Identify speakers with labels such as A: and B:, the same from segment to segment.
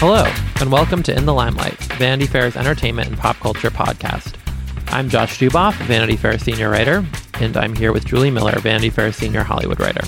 A: Hello, and welcome to In the Limelight, Vanity Fair's entertainment and pop culture podcast. I'm Josh Duboff, Vanity Fair senior writer, and I'm here with Julie Miller, Vanity Fair senior Hollywood writer.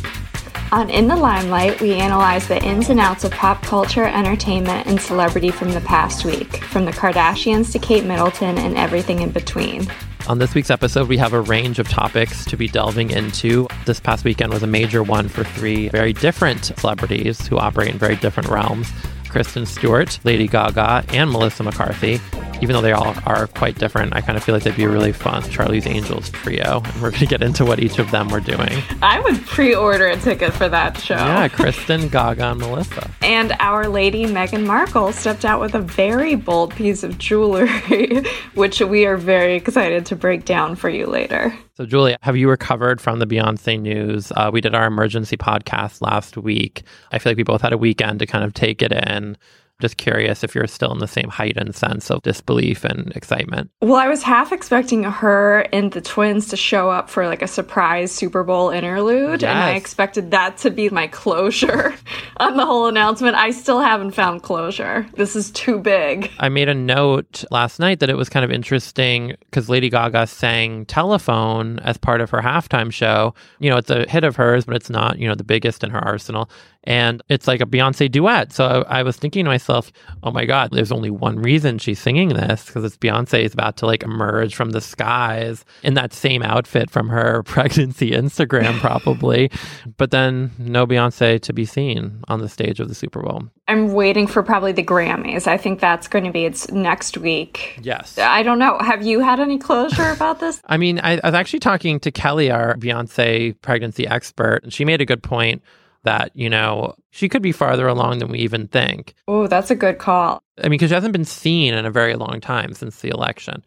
B: On In the Limelight, we analyze the ins and outs of pop culture, entertainment, and celebrity from the past week, from the Kardashians to Kate Middleton and everything in between.
A: On this week's episode, we have a range of topics to be delving into. This past weekend was a major one for three very different celebrities who operate in very different realms. Kristen Stewart, Lady Gaga, and Melissa McCarthy. Even though they all are quite different, I kind of feel like they'd be a really fun Charlie's Angels trio. And we're going to get into what each of them were doing.
B: I would pre order a ticket for that show.
A: Yeah, Kristen, Gaga, and Melissa.
B: And Our Lady Meghan Markle stepped out with a very bold piece of jewelry, which we are very excited to break down for you later.
A: So, Julia, have you recovered from the Beyonce news? Uh, we did our emergency podcast last week. I feel like we both had a weekend to kind of take it in just curious if you're still in the same heightened sense of disbelief and excitement.
B: Well, I was half expecting her and the twins to show up for like a surprise Super Bowl interlude, yes. and I expected that to be my closure on the whole announcement. I still haven't found closure. This is too big.
A: I made a note last night that it was kind of interesting because Lady Gaga sang Telephone as part of her halftime show. You know, it's a hit of hers, but it's not, you know, the biggest in her arsenal and it's like a Beyonce duet. So I, I, was thinking to myself, oh my God, there's only one reason she's singing this because it's Beyonce is about to like emerge from the skies in that same outfit from her pregnancy Instagram, probably. but then no Beyonce to be seen on the stage of the Super Bowl.
B: I'm waiting for probably the Grammys. I think that's going to be it's next week.
A: Yes.
B: I don't know. Have you had any closure about this?
A: I mean, I, I was actually talking to Kelly, our Beyonce pregnancy expert, and she made a good point that, you know, she could be farther along than we even think.
B: Oh, that's a good call.
A: I mean, because she hasn't been seen in a very long time since the election.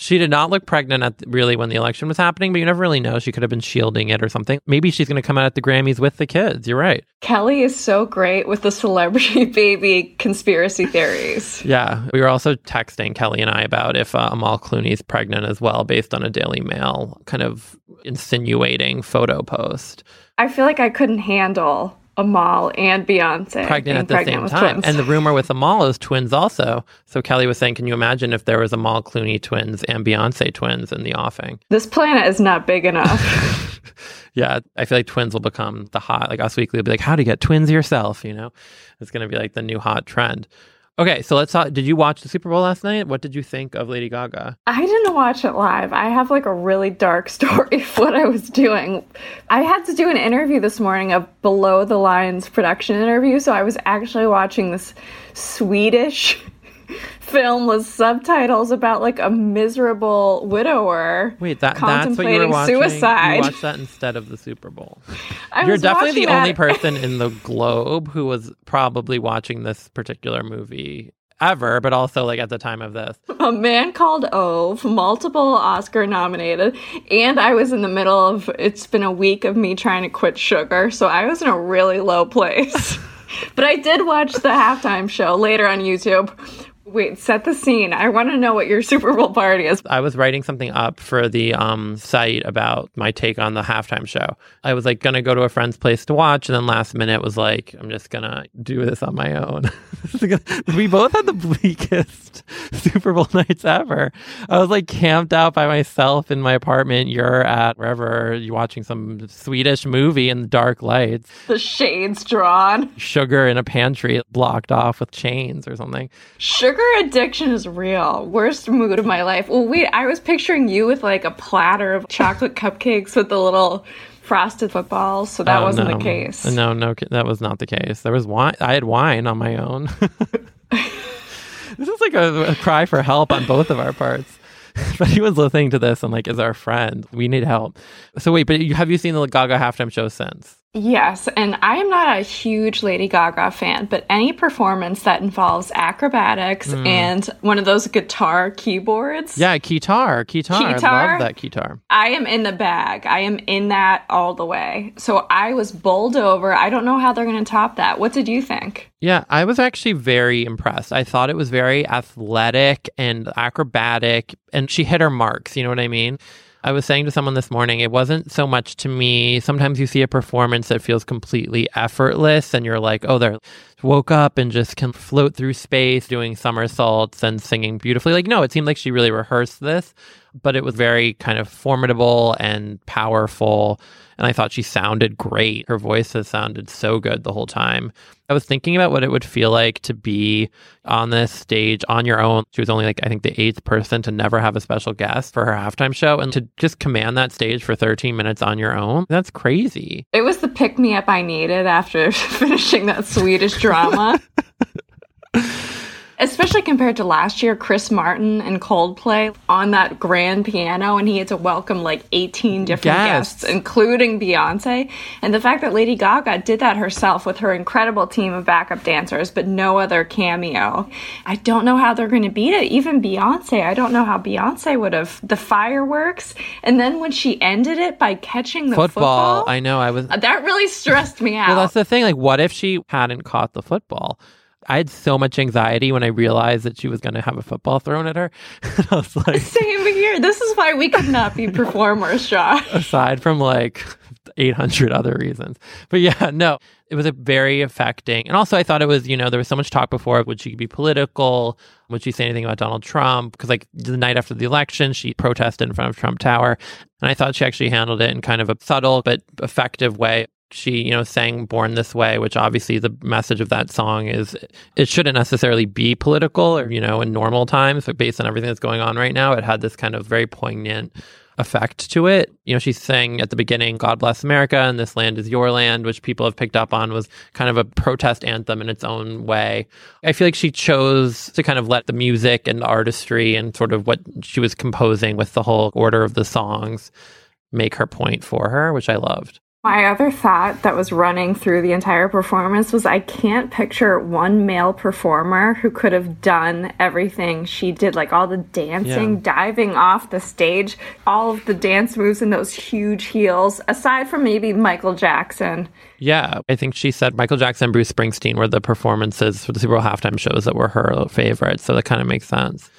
A: She did not look pregnant at really when the election was happening, but you never really know. She could have been shielding it or something. Maybe she's going to come out at the Grammys with the kids. You're right.
B: Kelly is so great with the celebrity baby conspiracy theories.
A: yeah. We were also texting Kelly and I about if uh, Amal Clooney's pregnant as well, based on a Daily Mail kind of insinuating photo post.
B: I feel like I couldn't handle Amal and Beyonce
A: pregnant at the pregnant same time. Twins. And the rumor with Amal is twins also. So Kelly was saying, can you imagine if there was Amal Clooney twins and Beyonce twins in the offing?
B: This planet is not big enough.
A: yeah, I feel like twins will become the hot. Like Us Weekly will be like, how to get twins yourself. You know, it's going to be like the new hot trend. Okay, so let's talk. Did you watch the Super Bowl last night? What did you think of Lady Gaga?
B: I didn't watch it live. I have like a really dark story of what I was doing. I had to do an interview this morning, a below the lines production interview. So I was actually watching this Swedish film with subtitles about like a miserable widower.
A: Wait, that that's what you were watching. Suicide. You watched that instead of the Super Bowl. I You're definitely the that. only person in the globe who was probably watching this particular movie ever, but also like at the time of this.
B: A man called Ove, multiple Oscar nominated, and I was in the middle of it's been a week of me trying to quit sugar, so I was in a really low place. but I did watch the halftime show later on YouTube Wait, set the scene. I want to know what your Super Bowl party is.
A: I was writing something up for the um, site about my take on the halftime show. I was like going to go to a friend's place to watch, and then last minute was like, I'm just going to do this on my own. we both had the bleakest Super Bowl nights ever. I was like camped out by myself in my apartment. You're at wherever you're watching some Swedish movie in the dark lights.
B: The shades drawn.
A: Sugar in a pantry blocked off with chains or something.
B: Sugar sugar addiction is real. Worst mood of my life. Well, wait, I was picturing you with like a platter of chocolate cupcakes with the little frosted footballs. So that oh, wasn't
A: no.
B: the case.
A: No, no, that was not the case. There was wine. I had wine on my own. this is like a, a cry for help on both of our parts. if anyone's listening to this and like is our friend, we need help. So wait, but have you seen the Gaga halftime show since?
B: Yes, and I am not a huge Lady Gaga fan, but any performance that involves acrobatics mm. and one of those guitar keyboards.
A: Yeah, guitar, guitar. I love that guitar.
B: I am in the bag. I am in that all the way. So I was bowled over. I don't know how they're going to top that. What did you think?
A: Yeah, I was actually very impressed. I thought it was very athletic and acrobatic, and she hit her marks. You know what I mean? I was saying to someone this morning, it wasn't so much to me. Sometimes you see a performance that feels completely effortless and you're like, oh, they're woke up and just can float through space doing somersaults and singing beautifully. Like, no, it seemed like she really rehearsed this, but it was very kind of formidable and powerful. And I thought she sounded great. Her voice has sounded so good the whole time. I was thinking about what it would feel like to be on this stage on your own. She was only like, I think, the eighth person to never have a special guest for her halftime show and to just command that stage for 13 minutes on your own. That's crazy.
B: It was the pick me up I needed after finishing that Swedish drama. especially compared to last year, Chris Martin and Coldplay on that grand piano, and he had to welcome like 18 different yes. guests, including Beyonce. And the fact that Lady Gaga did that herself with her incredible team of backup dancers, but no other cameo. I don't know how they're going to beat it. Even Beyonce, I don't know how Beyonce would have. The fireworks, and then when she ended it by catching the football,
A: football I know, I was.
B: That really stressed me out.
A: well, that's the thing. Like, what if she hadn't caught the football? I had so much anxiety when I realized that she was going to have a football thrown at her. I was like,
B: same here. This is why we could not be performers, Josh.
A: Aside from like 800 other reasons. But yeah, no, it was a very affecting. And also, I thought it was, you know, there was so much talk before. Of would she be political? Would she say anything about Donald Trump? Because, like, the night after the election, she protested in front of Trump Tower. And I thought she actually handled it in kind of a subtle but effective way she you know sang born this way which obviously the message of that song is it shouldn't necessarily be political or you know in normal times but based on everything that's going on right now it had this kind of very poignant effect to it. You know she sang at the beginning god bless america and this land is your land which people have picked up on was kind of a protest anthem in its own way. I feel like she chose to kind of let the music and the artistry and sort of what she was composing with the whole order of the songs make her point for her which i loved
B: my other thought that was running through the entire performance was I can't picture one male performer who could have done everything she did, like all the dancing, yeah. diving off the stage, all of the dance moves in those huge heels, aside from maybe Michael Jackson.
A: Yeah, I think she said Michael Jackson Bruce Springsteen were the performances for the Super Bowl halftime shows that were her favorites. So that kind of makes sense.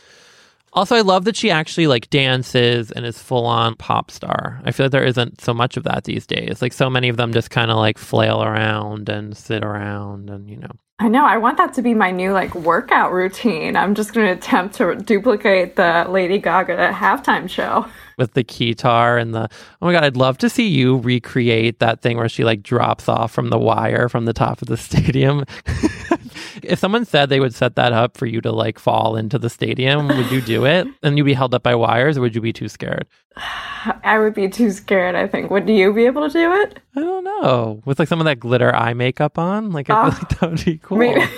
A: Also, I love that she actually like dances and is full on pop star. I feel like there isn't so much of that these days. Like so many of them just kind of like flail around and sit around and you know.
B: I know. I want that to be my new like workout routine. I'm just going to attempt to duplicate the Lady Gaga halftime show
A: with the guitar and the oh my god i'd love to see you recreate that thing where she like drops off from the wire from the top of the stadium if someone said they would set that up for you to like fall into the stadium would you do it? And you'd be held up by wires or would you be too scared?
B: I would be too scared i think. Would you be able to do it?
A: I don't know. With like some of that glitter eye makeup on like i feel ah. like that would be cool. maybe-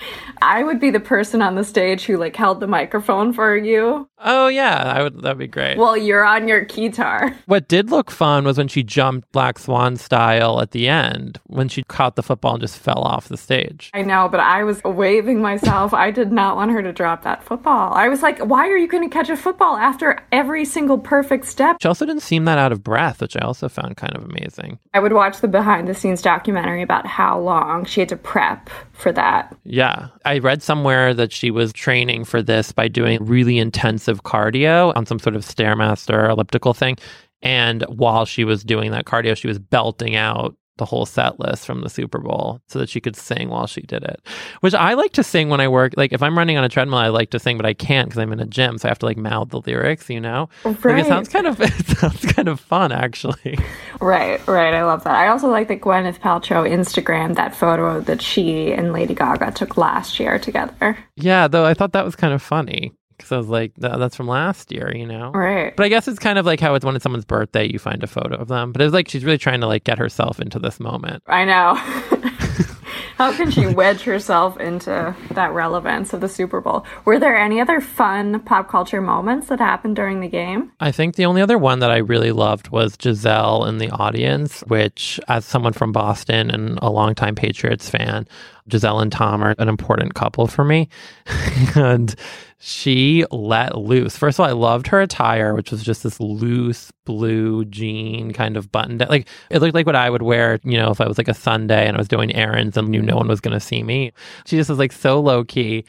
B: I would be the person on the stage who like held the microphone for you.
A: Oh yeah, I would. That'd be great.
B: Well, you're on your guitar.
A: What did look fun was when she jumped Black Swan style at the end when she caught the football and just fell off the stage.
B: I know, but I was waving myself. I did not want her to drop that football. I was like, "Why are you going to catch a football after every single perfect step?"
A: She also didn't seem that out of breath, which I also found kind of amazing.
B: I would watch the behind the scenes documentary about how long she had to prep for that.
A: Yeah. I read somewhere that she was training for this by doing really intensive cardio on some sort of Stairmaster elliptical thing. And while she was doing that cardio, she was belting out the whole set list from the Super Bowl so that she could sing while she did it. Which I like to sing when I work. Like if I'm running on a treadmill, I like to sing, but I can't because I'm in a gym, so I have to like mouth the lyrics. You know,
B: right.
A: like, it sounds kind of it sounds kind of fun actually.
B: Right, right. I love that. I also like that Gwyneth Paltrow Instagram that photo that she and Lady Gaga took last year together.
A: Yeah, though I thought that was kind of funny because I was like, that's from last year, you know?
B: Right.
A: But I guess it's kind of like how it's when it's someone's birthday, you find a photo of them. But it's like she's really trying to like get herself into this moment.
B: I know. how can she wedge herself into that relevance of the Super Bowl? Were there any other fun pop culture moments that happened during the game?
A: I think the only other one that I really loved was Gisele in the audience, which, as someone from Boston and a longtime Patriots fan, Gisele and Tom are an important couple for me. and she let loose. First of all, I loved her attire, which was just this loose blue jean kind of button down. Like it looked like what I would wear, you know, if I was like a Sunday and I was doing errands and knew no one was going to see me. She just was like so low key.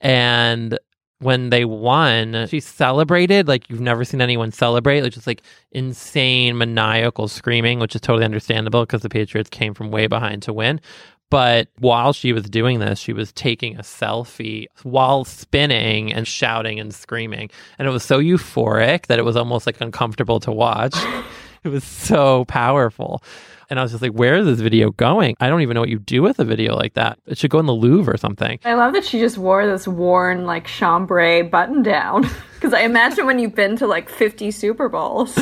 A: And when they won, she celebrated like you've never seen anyone celebrate, like just like insane maniacal screaming, which is totally understandable because the Patriots came from way behind to win. But while she was doing this, she was taking a selfie while spinning and shouting and screaming. And it was so euphoric that it was almost like uncomfortable to watch. it was so powerful. And I was just like, where is this video going? I don't even know what you do with a video like that. It should go in the Louvre or something.
B: I love that she just wore this worn, like, chambray button down. Because I imagine when you've been to like 50 Super Bowls.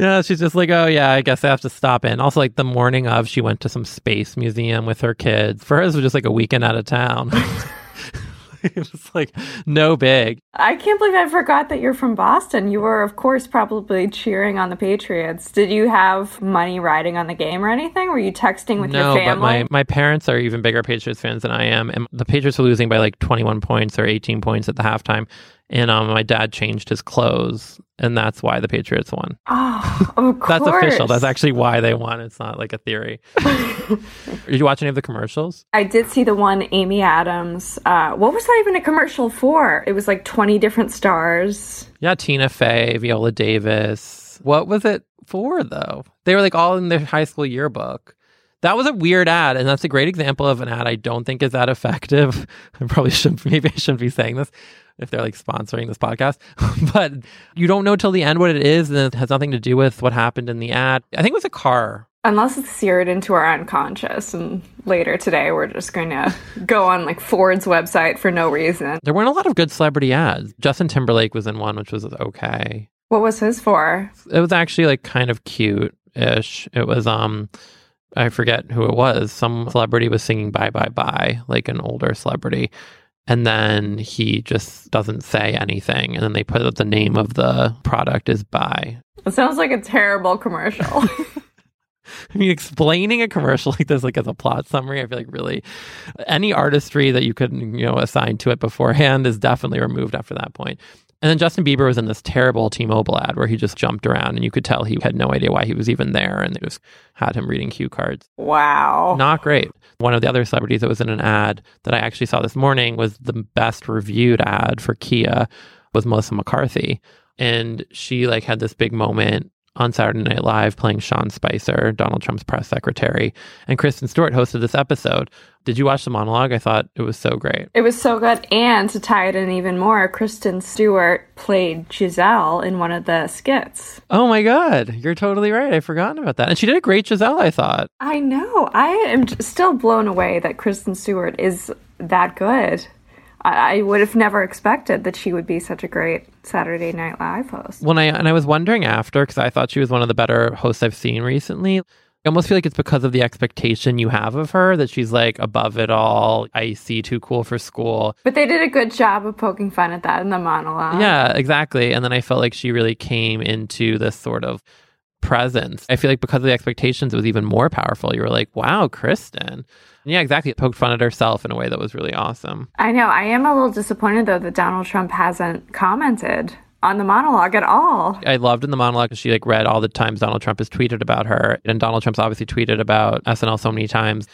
A: Yeah, she's just like, oh yeah, I guess I have to stop in. Also, like the morning of, she went to some space museum with her kids. For hers, was just like a weekend out of town. it was like no big.
B: I can't believe I forgot that you're from Boston. You were, of course, probably cheering on the Patriots. Did you have money riding on the game or anything? Were you texting with
A: no,
B: your family?
A: but my, my parents are even bigger Patriots fans than I am. And the Patriots were losing by like 21 points or 18 points at the halftime. And um, my dad changed his clothes, and that's why the Patriots won.
B: Oh, of course.
A: That's official. That's actually why they won. It's not like a theory. Did you watch any of the commercials?
B: I did see the one Amy Adams. Uh, what was that even a commercial for? It was like 20 different stars.
A: Yeah, Tina Fey, Viola Davis. What was it for though? They were like all in their high school yearbook. That was a weird ad, and that's a great example of an ad I don't think is that effective. I probably shouldn't. Maybe I shouldn't be saying this if they're like sponsoring this podcast, but you don't know till the end what it is, and it has nothing to do with what happened in the ad. I think it was a car.
B: Unless it's seared into our unconscious, and later today we're just going to go on like Ford's website for no reason.
A: There weren't a lot of good celebrity ads. Justin Timberlake was in one, which was okay.
B: What was his for?
A: It was actually like kind of cute ish. It was um I forget who it was. Some celebrity was singing bye bye bye, like an older celebrity. And then he just doesn't say anything. And then they put the name of the product is bye.
B: It sounds like a terrible commercial.
A: I mean, explaining a commercial like this, like as a plot summary, I feel like really any artistry that you could, you know, assign to it beforehand is definitely removed after that point. And then Justin Bieber was in this terrible T-Mobile ad where he just jumped around and you could tell he had no idea why he was even there and they just had him reading cue cards.
B: wow.
A: Not great. One of the other celebrities that was in an ad that I actually saw this morning was the best reviewed ad for Kia was Melissa McCarthy. And she like had this big moment on Saturday Night Live playing Sean Spicer, Donald Trump's press secretary. And Kristen Stewart hosted this episode. Did you watch the monologue? I thought it was so great.
B: It was so good. And to tie it in even more, Kristen Stewart played Gisele in one of the skits.
A: Oh my God. You're totally right. I've forgotten about that. And she did a great Gisele, I thought.
B: I know. I am still blown away that Kristen Stewart is that good. I, would have never expected that she would be such a great Saturday Night Live host.
A: When I and I was wondering after because I thought she was one of the better hosts I've seen recently. I almost feel like it's because of the expectation you have of her that she's like above it all, icy, too cool for school.
B: But they did a good job of poking fun at that in the monologue.
A: Yeah, exactly. And then I felt like she really came into this sort of presence. I feel like because of the expectations, it was even more powerful. You were like, wow, Kristen. Yeah, exactly. It poked fun at herself in a way that was really awesome.
B: I know. I am a little disappointed, though, that Donald Trump hasn't commented on the monologue at all.
A: I loved in the monologue she like read all the times Donald Trump has tweeted about her, and Donald Trump's obviously tweeted about SNL so many times.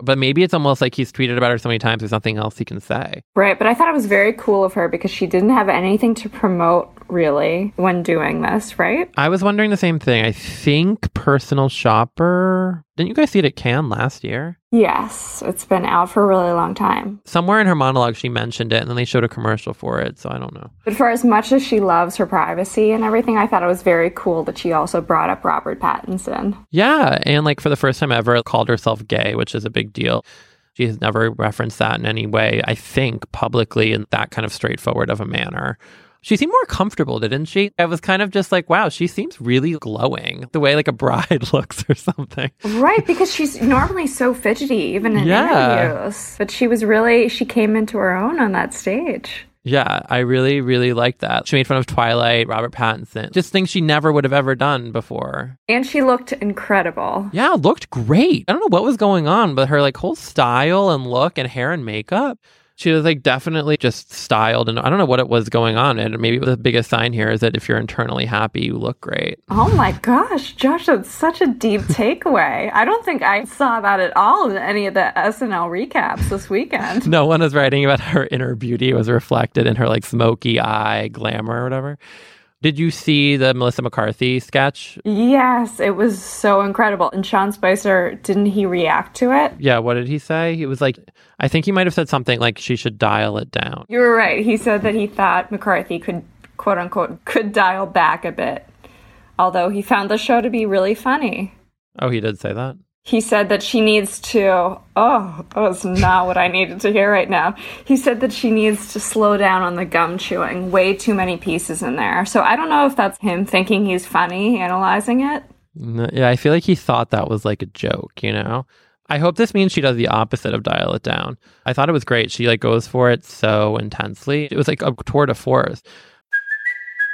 A: But maybe it's almost like he's tweeted about her so many times. There's nothing else he can say.
B: Right, but I thought it was very cool of her because she didn't have anything to promote really when doing this, right?
A: I was wondering the same thing. I think Personal Shopper. Didn't you guys see it at Cannes last year?
B: Yes, it's been out for a really long time.
A: Somewhere in her monologue, she mentioned it, and then they showed a commercial for it. So I don't know.
B: But for as much as she loves her privacy and everything, I thought it was very cool that she also brought up Robert Pattinson.
A: Yeah, and like for the first time ever, called herself gay, which is a big deal. She has never referenced that in any way, I think, publicly in that kind of straightforward of a manner. She seemed more comfortable, didn't she? I was kind of just like, wow, she seems really glowing, the way like a bride looks or something.
B: Right, because she's normally so fidgety, even in
A: Yeah.
B: interviews. But she was really, she came into her own on that stage.
A: Yeah, I really, really liked that. She made fun of Twilight, Robert Pattinson, just things she never would have ever done before.
B: And she looked incredible.
A: Yeah, looked great. I don't know what was going on, but her like whole style and look and hair and makeup She was like definitely just styled, and I don't know what it was going on. And maybe the biggest sign here is that if you're internally happy, you look great.
B: Oh my gosh, Josh, that's such a deep takeaway. I don't think I saw that at all in any of the SNL recaps this weekend.
A: No one was writing about her inner beauty was reflected in her like smoky eye glamour or whatever. Did you see the Melissa McCarthy sketch?
B: Yes, it was so incredible. And Sean Spicer, didn't he react to it?
A: Yeah, what did he say? He was like, I think he might have said something like she should dial it down.
B: You were right. He said that he thought McCarthy could, quote unquote, could dial back a bit. Although he found the show to be really funny.
A: Oh, he did say that?
B: He said that she needs to oh that was not what i needed to hear right now. He said that she needs to slow down on the gum chewing. Way too many pieces in there. So i don't know if that's him thinking he's funny analyzing it.
A: Yeah i feel like he thought that was like a joke you know? I hope this means she does the opposite of dial it down. I thought it was great. She like goes for it so intensely. It was like a tour de force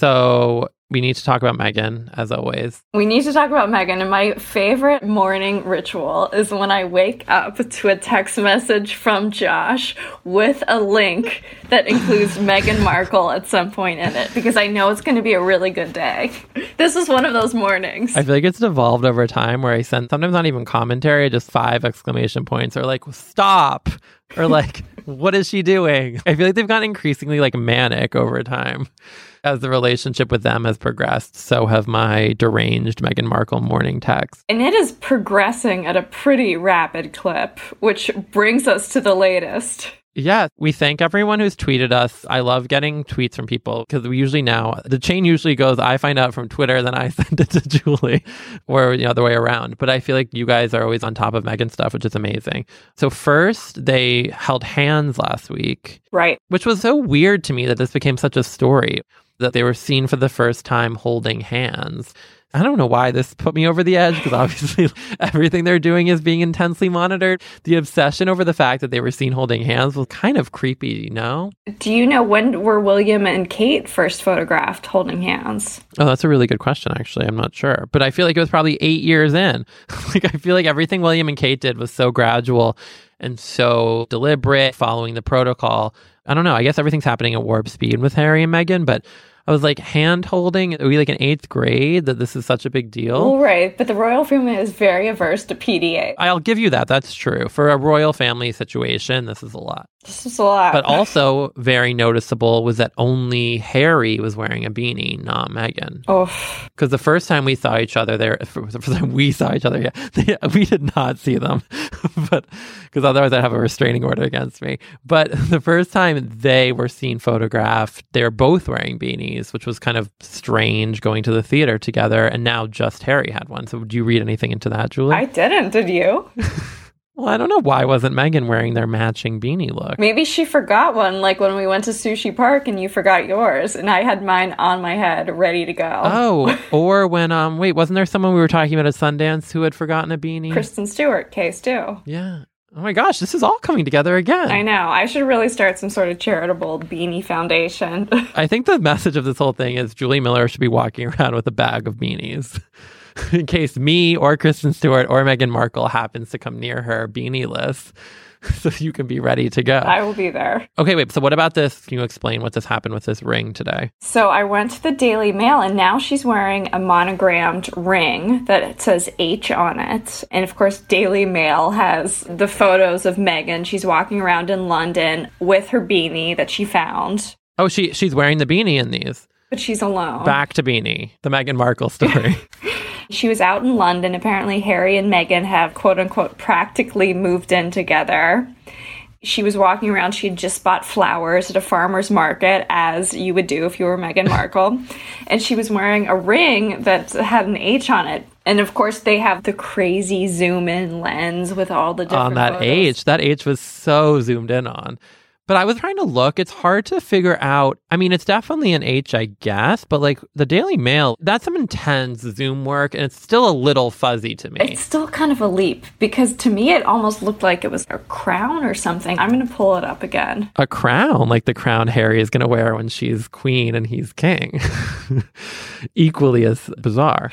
A: So we need to talk about Meghan, as always.
B: We need to talk about Meghan. And my favorite morning ritual is when I wake up to a text message from Josh with a link that includes Meghan Markle at some point in it because I know it's going to be a really good day. This is one of those mornings.
A: I feel like it's evolved over time where I send sometimes not even commentary, just five exclamation points or like, stop, or like, what is she doing? I feel like they've gotten increasingly like manic over time as the relationship with them has progressed, so have my deranged Meghan Markle morning texts.
B: And it is progressing at a pretty rapid clip, which brings us to the latest.
A: Yeah, we thank everyone who's tweeted us. I love getting tweets from people because we usually now the chain usually goes I find out from Twitter, then I send it to Julie, or the other way around. But I feel like you guys are always on top of Meghan stuff, which is amazing. So first, they held hands last week,
B: right?
A: Which was so weird to me that this became such a story that they were seen for the first time holding hands. I don't know why this put me over the edge because obviously everything they're doing is being intensely monitored. The obsession over the fact that they were seen holding hands was kind of creepy, you know?
B: Do you know when were William and Kate first photographed holding hands?
A: Oh, that's a really good question, actually. I'm not sure. But I feel like it was probably eight years in. like, I feel like everything William and Kate did was so gradual and so deliberate, following the protocol. I don't know. I guess everything's happening at warp speed with Harry and Meghan, but I was like hand holding. Are we like in eighth grade that this is such a big deal?
B: Well, right. But the royal family is very averse to PDA.
A: I'll give you that. That's true. For a royal family situation, this is a lot.
B: This is a lot.
A: But also very noticeable was that only Harry was wearing a beanie, not Meghan.
B: Oh.
A: Because the first time we saw each other there, the first time we saw each other, yeah, they, we did not see them. but because otherwise I'd have a restraining order against me. But the first time they were seen photographed, they were both wearing beanies, which was kind of strange going to the theater together. And now just Harry had one. So would you read anything into that, Julie?
B: I didn't. Did you?
A: Well, I don't know why wasn't Meghan wearing their matching beanie look.
B: Maybe she forgot one, like when we went to Sushi Park and you forgot yours, and I had mine on my head, ready to go.
A: Oh, or when um, wait, wasn't there someone we were talking about at Sundance who had forgotten a beanie?
B: Kristen Stewart, case too.
A: Yeah. Oh my gosh, this is all coming together again.
B: I know. I should really start some sort of charitable beanie foundation.
A: I think the message of this whole thing is Julie Miller should be walking around with a bag of beanies. in case me or Kristen Stewart or Meghan Markle happens to come near her beanieless. So you can be ready to go.
B: I will be there.
A: Okay, wait. So what about this? Can you explain what just happened with this ring today?
B: So I went to the Daily Mail and now she's wearing a monogrammed ring that says H on it. And of course, Daily Mail has the photos of Meghan. She's walking around in London with her beanie that she found.
A: Oh, she she's wearing the beanie in these.
B: But she's alone.
A: Back to beanie, the Meghan Markle story.
B: She was out in London. Apparently, Harry and Meghan have quote unquote practically moved in together. She was walking around. She had just bought flowers at a farmer's market, as you would do if you were Meghan Markle. and she was wearing a ring that had an H on it. And of course, they have the crazy zoom in lens with all the different.
A: On that
B: photos.
A: H. That H was so zoomed in on. But I was trying to look. It's hard to figure out. I mean, it's definitely an H, I guess, but like the Daily Mail, that's some intense Zoom work, and it's still a little fuzzy to me.
B: It's still kind of a leap because to me it almost looked like it was a crown or something. I'm going to pull it up again.
A: a crown, like the crown Harry is going to wear when she's queen and he's king. Equally as bizarre.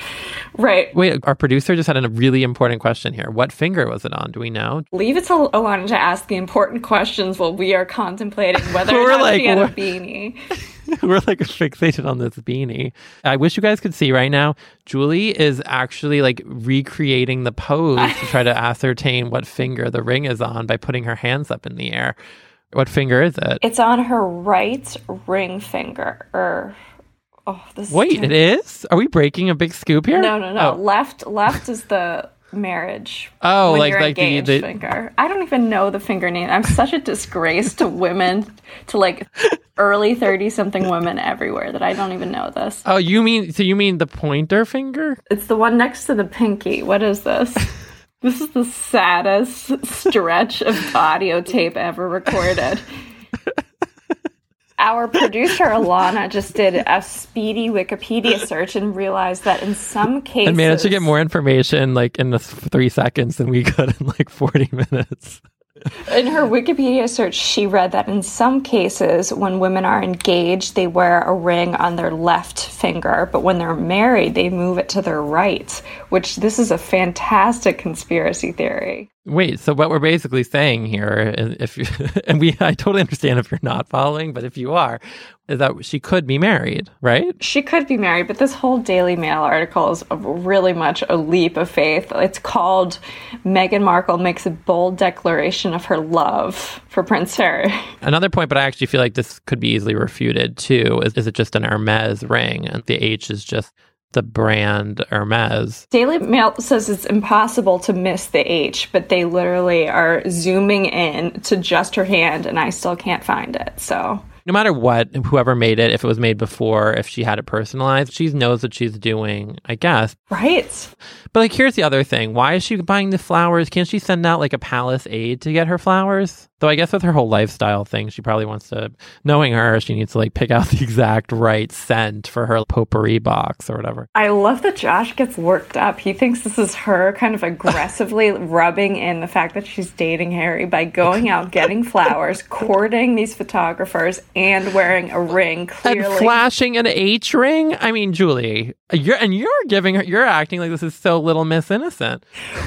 B: Right.
A: Wait, our producer just had a really important question here. What finger was it on? Do we know?
B: Leave it to Alana to ask the important questions while we are contemplating whether or
A: We're
B: not
A: like,
B: she had a beanie.
A: We're like fixated on this beanie. I wish you guys could see right now. Julie is actually like recreating the pose to try to ascertain what finger the ring is on by putting her hands up in the air. What finger is it?
B: It's on her right ring finger. Oh, this.
A: Wait,
B: too-
A: it is? Are we breaking a big scoop here?
B: No, no, no.
A: Oh.
B: Left, left is the marriage.
A: Oh, like-
B: you're
A: like the-
B: engaged
A: the-
B: finger. I don't even know the finger name. I'm such a disgrace to women, to like early thirty something women everywhere that I don't even know this.
A: Oh, you mean so you mean the pointer finger?
B: It's the one next to the pinky. What is this? This is the saddest stretch of audio tape ever recorded. Our producer Alana just did a speedy Wikipedia search and realized that in some cases
A: And managed to get more information like in the th- three seconds than we could in like 40 minutes.
B: In her Wikipedia search, she read that in some cases, when women are engaged, they wear a ring on their left finger, but when they're married, they move it to their right, which this is a fantastic conspiracy theory.
A: Wait, so what we're basically saying here, if you, and we, I totally understand if you're not following, but if you are, is that she could be married, right?
B: She could be married, but this whole Daily Mail article is really much a leap of faith. It's called Meghan Markle makes a bold declaration of her love for Prince Harry.
A: Another point, but I actually feel like this could be easily refuted too. Is, is it just an Hermes ring, and the H is just the brand Hermes?
B: Daily Mail says it's impossible to miss the H, but they literally are zooming in to just her hand, and I still can't find it. So
A: no matter what, whoever made it, if it was made before, if she had it personalized, she knows what she's doing, I guess.
B: right,
A: But like, here's the other thing: why is she buying the flowers? Can't she send out like a palace aide to get her flowers? Though I guess with her whole lifestyle thing, she probably wants to. Knowing her, she needs to like pick out the exact right scent for her potpourri box or whatever.
B: I love that Josh gets worked up. He thinks this is her kind of aggressively rubbing in the fact that she's dating Harry by going out, getting flowers, courting these photographers, and wearing a ring.
A: And
B: Clearly,
A: flashing an H ring. I mean, Julie, you're and you're giving her. You're acting like this is so little Miss Innocent.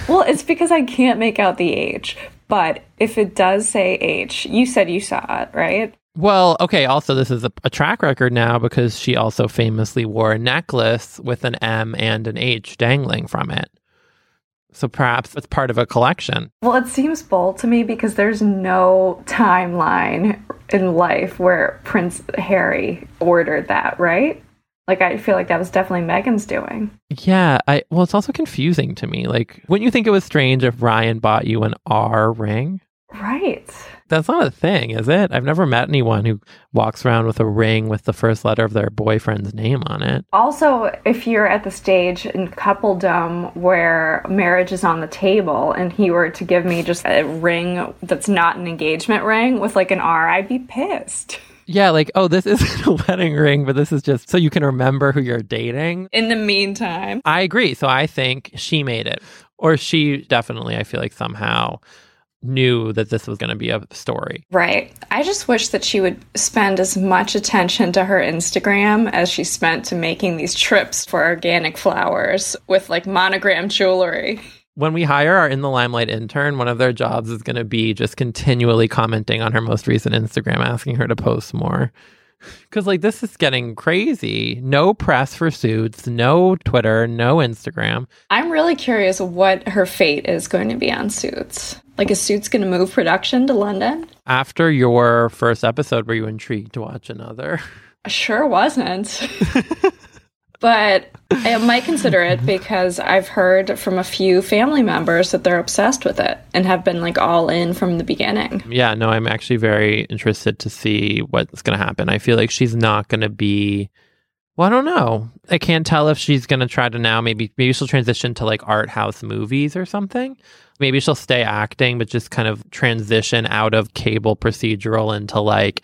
B: well, it's because I can't make out the H. But if it does say H, you said you saw it, right?
A: Well, okay. Also, this is a, a track record now because she also famously wore a necklace with an M and an H dangling from it. So perhaps it's part of a collection.
B: Well, it seems bold to me because there's no timeline in life where Prince Harry ordered that, right? Like, I feel like that was definitely Meghan's doing.
A: Yeah, I well, it's also confusing to me. Like, wouldn't you think it was strange if Ryan bought you an R ring?
B: Right.
A: That's not a thing, is it? I've never met anyone who walks around with a ring with the first letter of their boyfriend's name on it.
B: Also, if you're at the stage in coupledom where marriage is on the table and he were to give me just a ring that's not an engagement ring with like an R, I'd be pissed.
A: Yeah, like, oh, this isn't a wedding ring, but this is just so you can remember who you're dating.
B: In the meantime,
A: I agree. So I think she made it. Or she definitely, I feel like somehow knew that this was going to be a story.
B: Right. I just wish that she would spend as much attention to her Instagram as she spent to making these trips for organic flowers with like monogram jewelry.
A: When we hire our In the Limelight intern, one of their jobs is going to be just continually commenting on her most recent Instagram, asking her to post more. Because, like, this is getting crazy. No press for suits, no Twitter, no Instagram.
B: I'm really curious what her fate is going to be on Suits. Like, is Suits going to move production to London?
A: After your first episode, were you intrigued to watch another?
B: I sure wasn't. but I might consider it because I've heard from a few family members that they're obsessed with it and have been like all in from the beginning.
A: Yeah, no, I'm actually very interested to see what's going to happen. I feel like she's not going to be Well, I don't know. I can't tell if she's going to try to now maybe maybe she'll transition to like art house movies or something. Maybe she'll stay acting but just kind of transition out of cable procedural into like,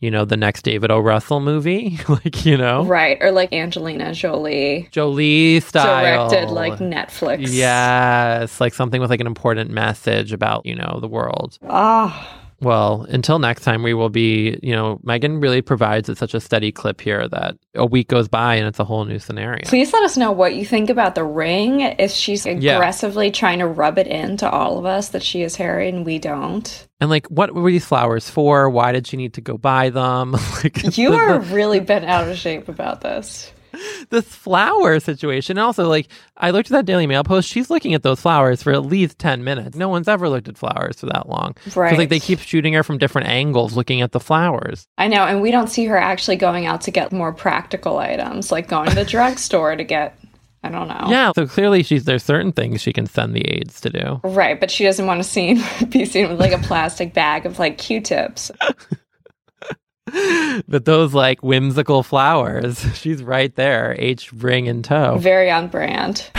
A: you know, the next David O. Russell movie, like, you know.
B: Right, or like Angelina Jolie
A: Jolie style.
B: directed like Netflix.
A: Yes, like something with like an important message about, you know, the world.
B: Ah,
A: Well, until next time, we will be, you know, Meghan really provides it such a steady clip here that a week goes by and it's a whole new scenario.
B: please let us know what you think about the ring. If she's
A: Yeah.
B: aggressively trying to rub it into all of us that she is Harry and we don't.
A: And like, what were these flowers for? Why did she need to go buy them? like,
B: You
A: the-
B: are really bent out of shape about this.
A: this flower situation. And also, like, I looked at that Daily Mail post. She's looking at those flowers for at least 10 minutes. No one's ever looked at flowers for that long.
B: Right.
A: like, they keep shooting her from different angles looking at the flowers.
B: I know, and we don't see her actually going out to get more practical items, like going to the drugstore to get, I don't know.
A: Yeah. So clearly, she's there's certain things she can send the aides to do.
B: Right, but she doesn't want to be seen with like a plastic bag of like Q-tips.
A: But those like whimsical flowers, she's right there, H ring and tow.
B: Very on brand.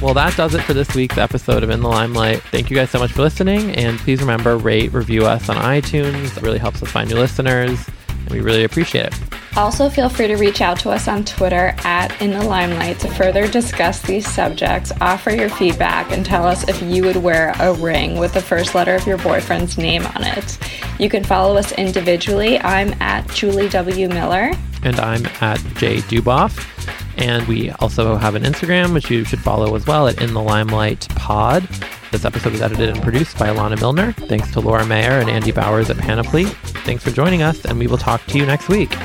A: Well, that does it for this week's episode of In the Limelight. Thank you guys so much for listening. And please remember, rate, review us on iTunes. It really helps us find new listeners. And we really appreciate it.
B: Also, feel free to reach out to us on Twitter at In the Limelight to further discuss these subjects, offer your feedback, and tell us if you would wear a ring with the first letter of your boyfriend's name on it. You can follow us individually. I'm at Julie W. Miller.
A: And I'm at J Duboff. And we also have an Instagram, which you should follow as well at In the Limelight Pod. This episode was edited and produced by Alana Milner. Thanks to Laura Mayer and Andy Bowers at Panoply. Thanks for joining us, and we will talk to you next week.